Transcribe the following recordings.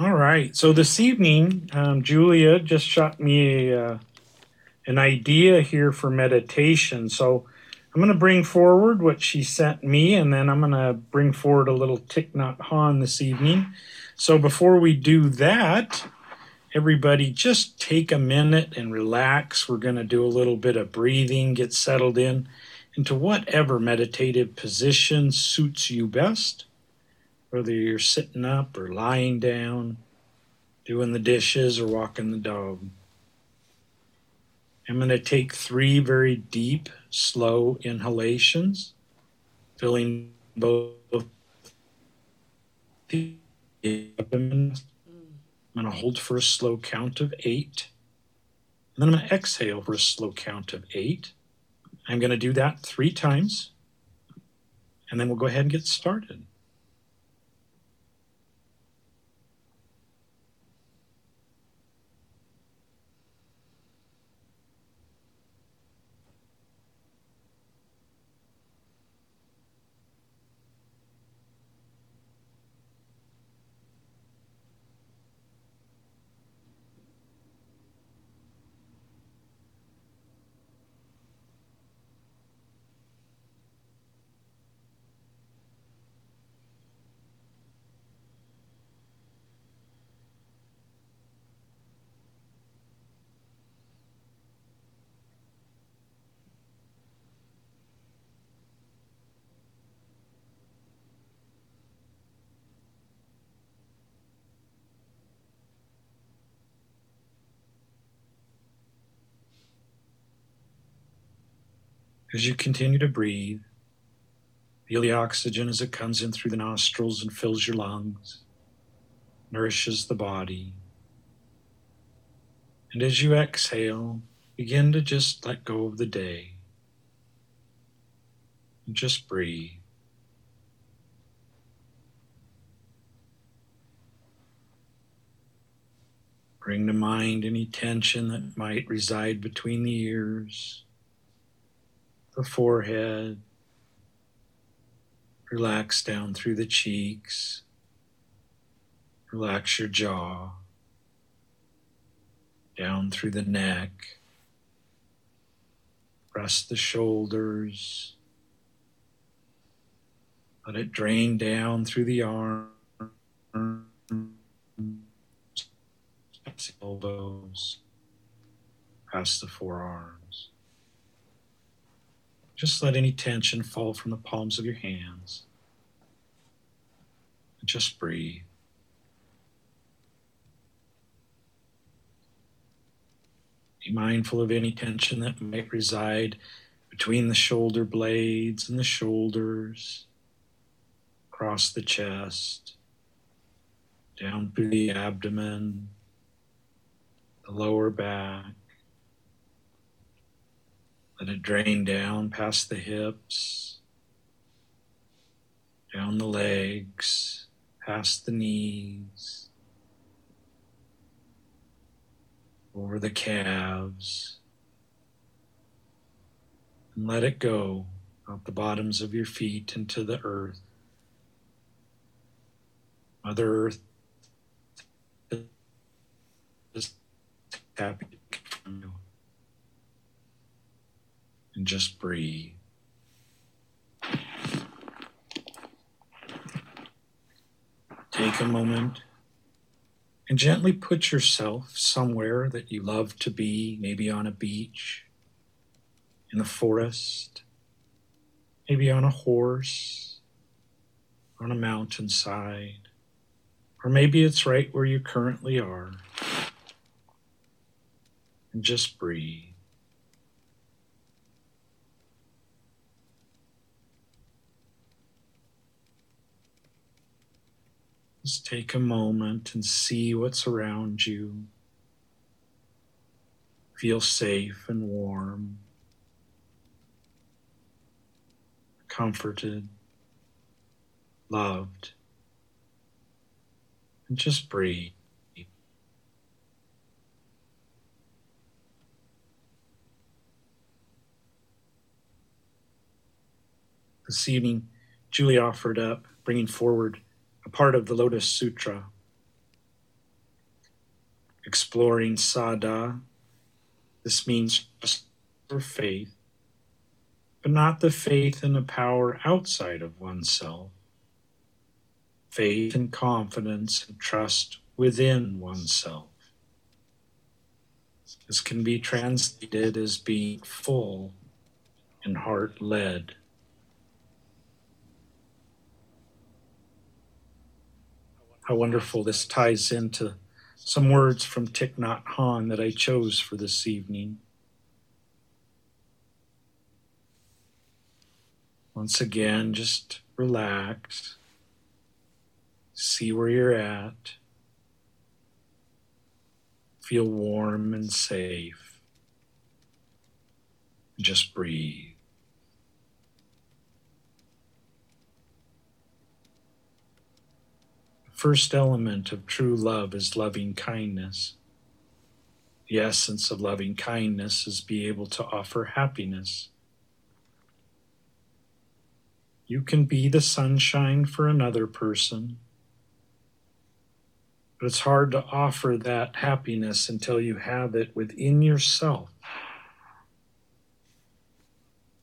All right. So this evening, um, Julia just shot me a, uh, an idea here for meditation. So I'm going to bring forward what she sent me, and then I'm going to bring forward a little Thich Nhat Hanh this evening. So before we do that, everybody just take a minute and relax. We're going to do a little bit of breathing, get settled in into whatever meditative position suits you best whether you're sitting up or lying down, doing the dishes or walking the dog. I'm going to take three very deep, slow inhalations, filling both the abdomen. I'm going to hold for a slow count of eight. And then I'm going to exhale for a slow count of eight. I'm going to do that three times. And then we'll go ahead and get started. As you continue to breathe, feel the oxygen as it comes in through the nostrils and fills your lungs, nourishes the body. And as you exhale, begin to just let go of the day. And just breathe. Bring to mind any tension that might reside between the ears the forehead, relax down through the cheeks, relax your jaw, down through the neck, rest the shoulders, let it drain down through the arms, elbows, past the forearms. Just let any tension fall from the palms of your hands. And just breathe. Be mindful of any tension that might reside between the shoulder blades and the shoulders, across the chest, down through the abdomen, the lower back. Let it drain down past the hips, down the legs, past the knees, over the calves. And let it go out the bottoms of your feet into the earth. Mother Earth is happy and just breathe. Take a moment and gently put yourself somewhere that you love to be, maybe on a beach, in the forest, maybe on a horse, on a mountainside, or maybe it's right where you currently are. And just breathe. Just take a moment and see what's around you. Feel safe and warm, comforted, loved, and just breathe. This evening, Julie offered up bringing forward part of the Lotus Sutra. exploring Saddha. This means just for faith, but not the faith in a power outside of oneself. Faith and confidence and trust within oneself. This can be translated as being full and heart led. How wonderful this ties into some words from Thich Nhat Hanh that I chose for this evening. Once again, just relax, see where you're at, feel warm and safe. Just breathe. First element of true love is loving kindness. The essence of loving kindness is be able to offer happiness. You can be the sunshine for another person, but it's hard to offer that happiness until you have it within yourself.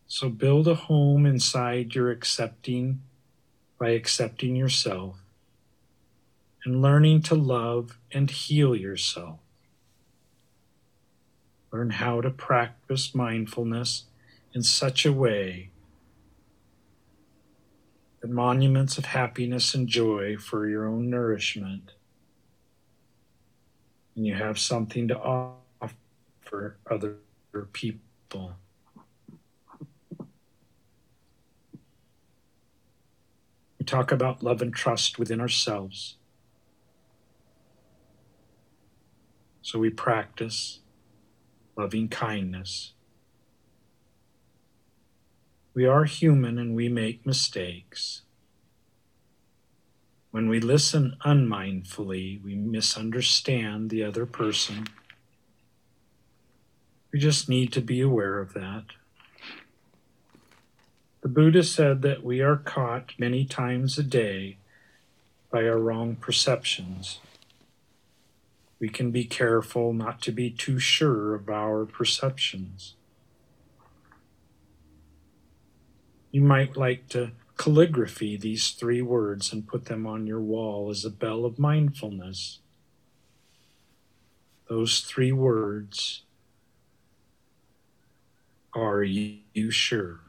So build a home inside your accepting by accepting yourself and learning to love and heal yourself. Learn how to practice mindfulness in such a way that monuments of happiness and joy for your own nourishment, and you have something to offer other people. We talk about love and trust within ourselves. So we practice loving kindness. We are human and we make mistakes. When we listen unmindfully, we misunderstand the other person. We just need to be aware of that. The Buddha said that we are caught many times a day by our wrong perceptions we can be careful not to be too sure of our perceptions. You might like to calligraphy these three words and put them on your wall as a bell of mindfulness. Those three words are you sure?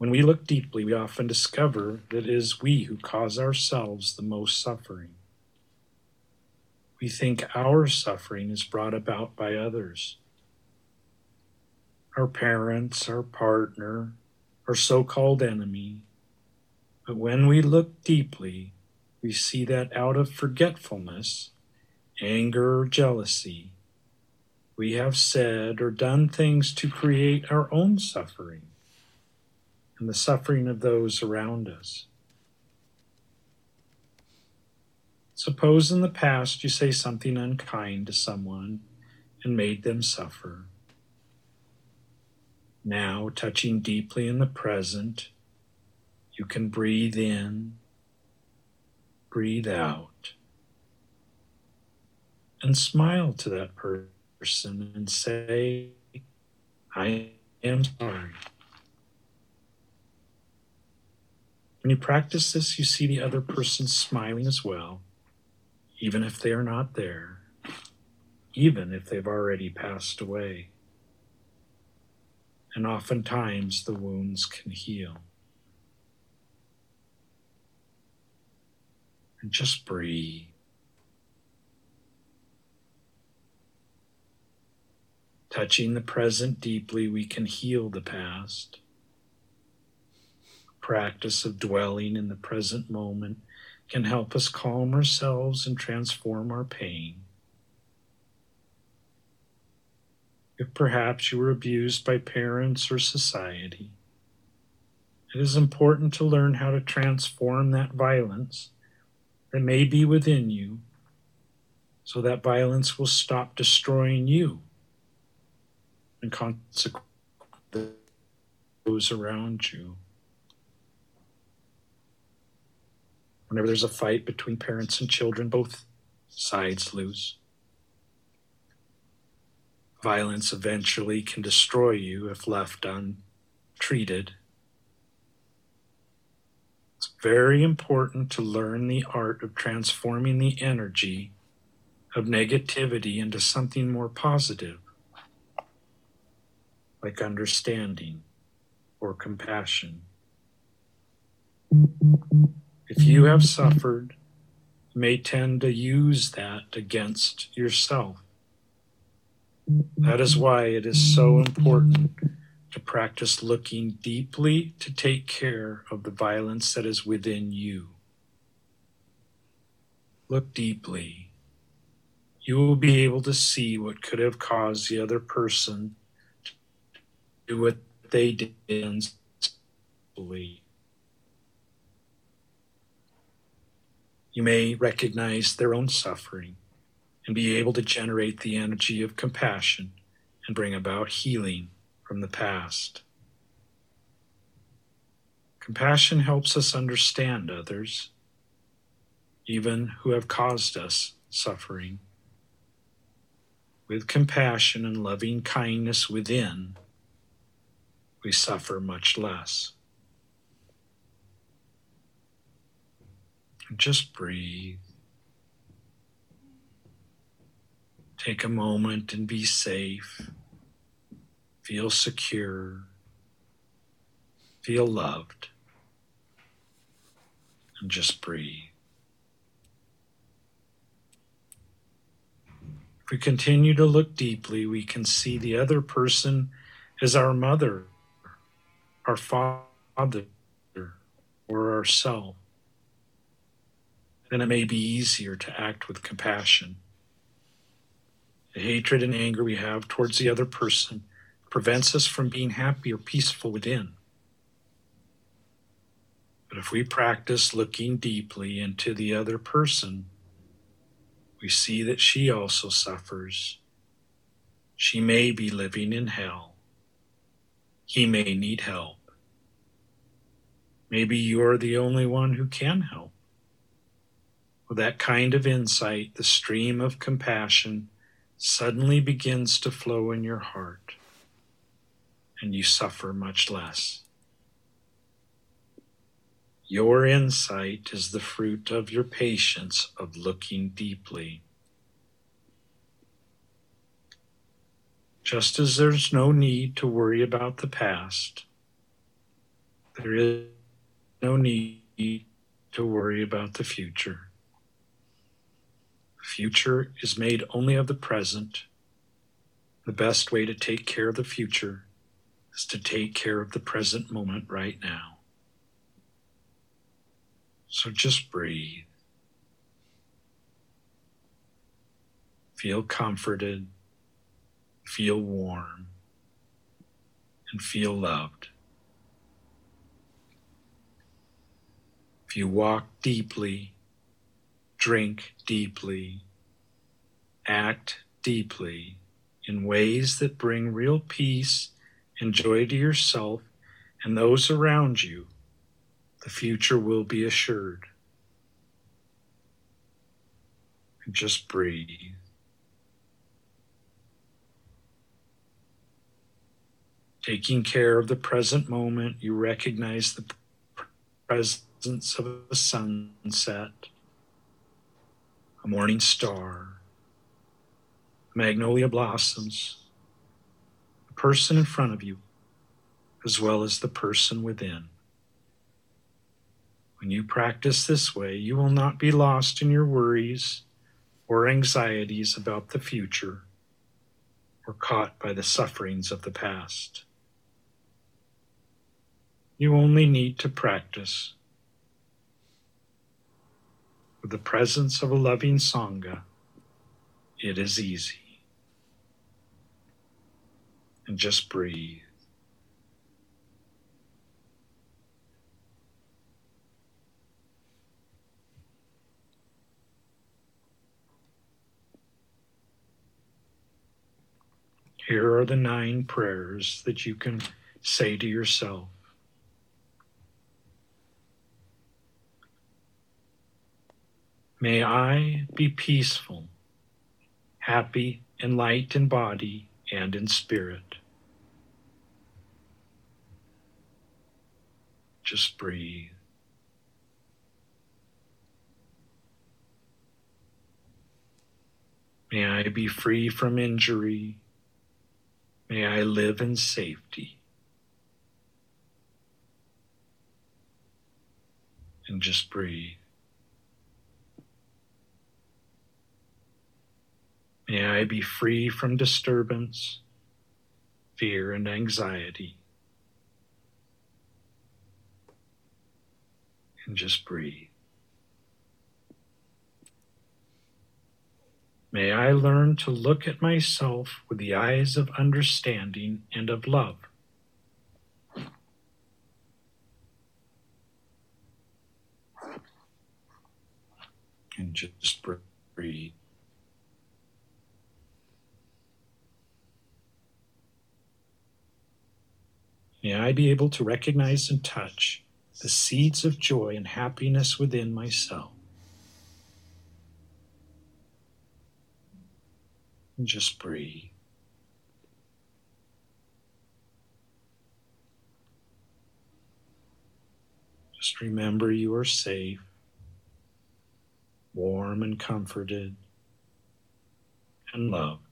When we look deeply, we often discover that it is we who cause ourselves the most suffering. We think our suffering is brought about by others our parents, our partner, our so called enemy. But when we look deeply, we see that out of forgetfulness, anger, or jealousy, we have said or done things to create our own suffering and the suffering of those around us. Suppose in the past you say something unkind to someone and made them suffer. Now, touching deeply in the present, you can breathe in, breathe out, and smile to that person and say, I am sorry. When you practice this, you see the other person smiling as well, even if they are not there, even if they've already passed away. And oftentimes the wounds can heal. And just breathe. Touching the present deeply, we can heal the past practice of dwelling in the present moment can help us calm ourselves and transform our pain. If perhaps you were abused by parents or society, it is important to learn how to transform that violence that may be within you so that violence will stop destroying you and consequently those around you. Whenever there's a fight between parents and children, both sides lose. Violence eventually can destroy you if left untreated. It's very important to learn the art of transforming the energy of negativity into something more positive, like understanding or compassion. If you have suffered, may tend to use that against yourself. That is why it is so important to practice looking deeply to take care of the violence that is within you. Look deeply. You will be able to see what could have caused the other person to do what they did. You may recognize their own suffering and be able to generate the energy of compassion and bring about healing from the past. Compassion helps us understand others, even who have caused us suffering. With compassion and loving kindness within, we suffer much less. Just breathe. Take a moment and be safe. Feel secure. Feel loved. And just breathe. If we continue to look deeply, we can see the other person as our mother, our father, or ourself then it may be easier to act with compassion. The hatred and anger we have towards the other person prevents us from being happy or peaceful within. But if we practice looking deeply into the other person, we see that she also suffers. She may be living in hell. He may need help. Maybe you're the only one who can help. With that kind of insight, the stream of compassion suddenly begins to flow in your heart, and you suffer much less. Your insight is the fruit of your patience of looking deeply. Just as there's no need to worry about the past, there is no need to worry about the future future is made only of the present. The best way to take care of the future is to take care of the present moment right now. So just breathe. Feel comforted, feel warm, and feel loved. If you walk deeply, drink deeply, act deeply in ways that bring real peace and joy to yourself and those around you, the future will be assured. And just breathe. Taking care of the present moment, you recognize the presence of a sunset a morning star, magnolia blossoms, the person in front of you, as well as the person within. When you practice this way, you will not be lost in your worries or anxieties about the future or caught by the sufferings of the past. You only need to practice with the presence of a loving Sangha, it is easy. And just breathe. Here are the nine prayers that you can say to yourself. May I be peaceful, happy, and light in body and in spirit. Just breathe. May I be free from injury. May I live in safety. And just breathe. May I be free from disturbance, fear, and anxiety. And just breathe. May I learn to look at myself with the eyes of understanding and of love. And just breathe. May I be able to recognize and touch the seeds of joy and happiness within myself. and just breathe. Just remember you are safe, warm and comforted, and loved.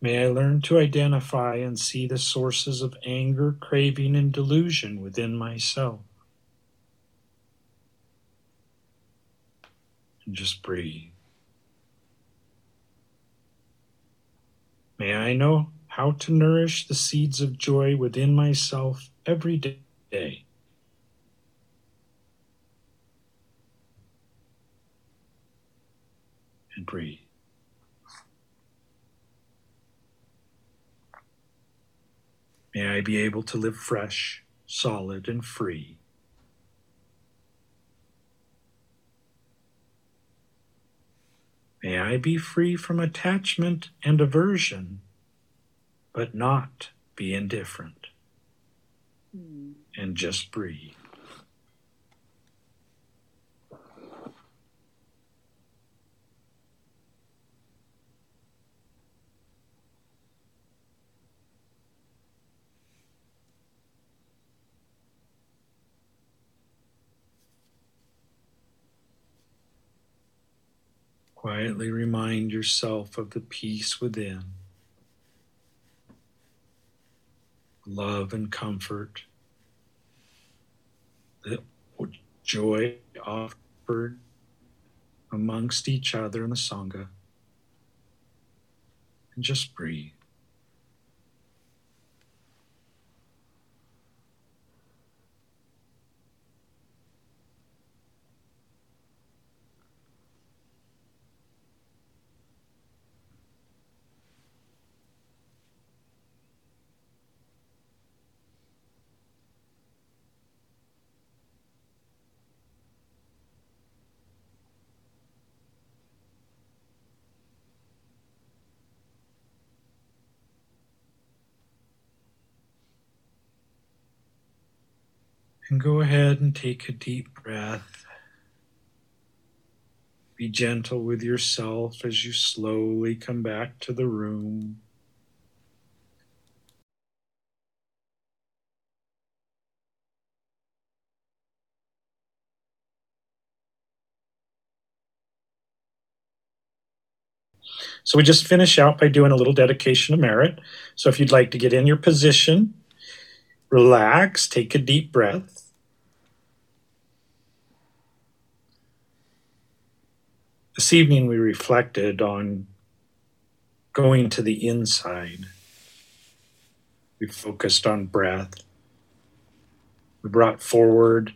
May I learn to identify and see the sources of anger, craving, and delusion within myself. and just breathe. May I know how to nourish the seeds of joy within myself every day. And breathe. May I be able to live fresh, solid, and free May I be free from attachment and aversion, but not be indifferent. Mm. And just breathe. Quietly remind yourself of the peace within, love and comfort, the joy offered amongst each other in the Sangha, and just breathe. And go ahead and take a deep breath. Be gentle with yourself as you slowly come back to the room. So we just finish out by doing a little dedication of merit. So if you'd like to get in your position, relax, take a deep breath. This evening we reflected on going to the inside. We focused on breath. We brought forward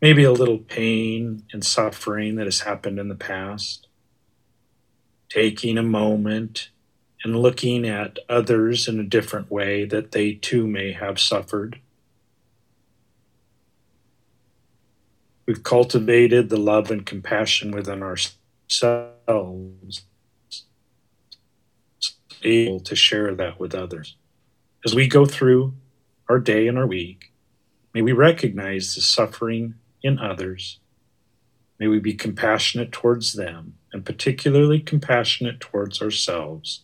maybe a little pain and suffering that has happened in the past. Taking a moment and looking at others in a different way that they too may have suffered. We've cultivated the love and compassion within ourselves, able to share that with others. As we go through our day and our week, may we recognize the suffering in others. May we be compassionate towards them and particularly compassionate towards ourselves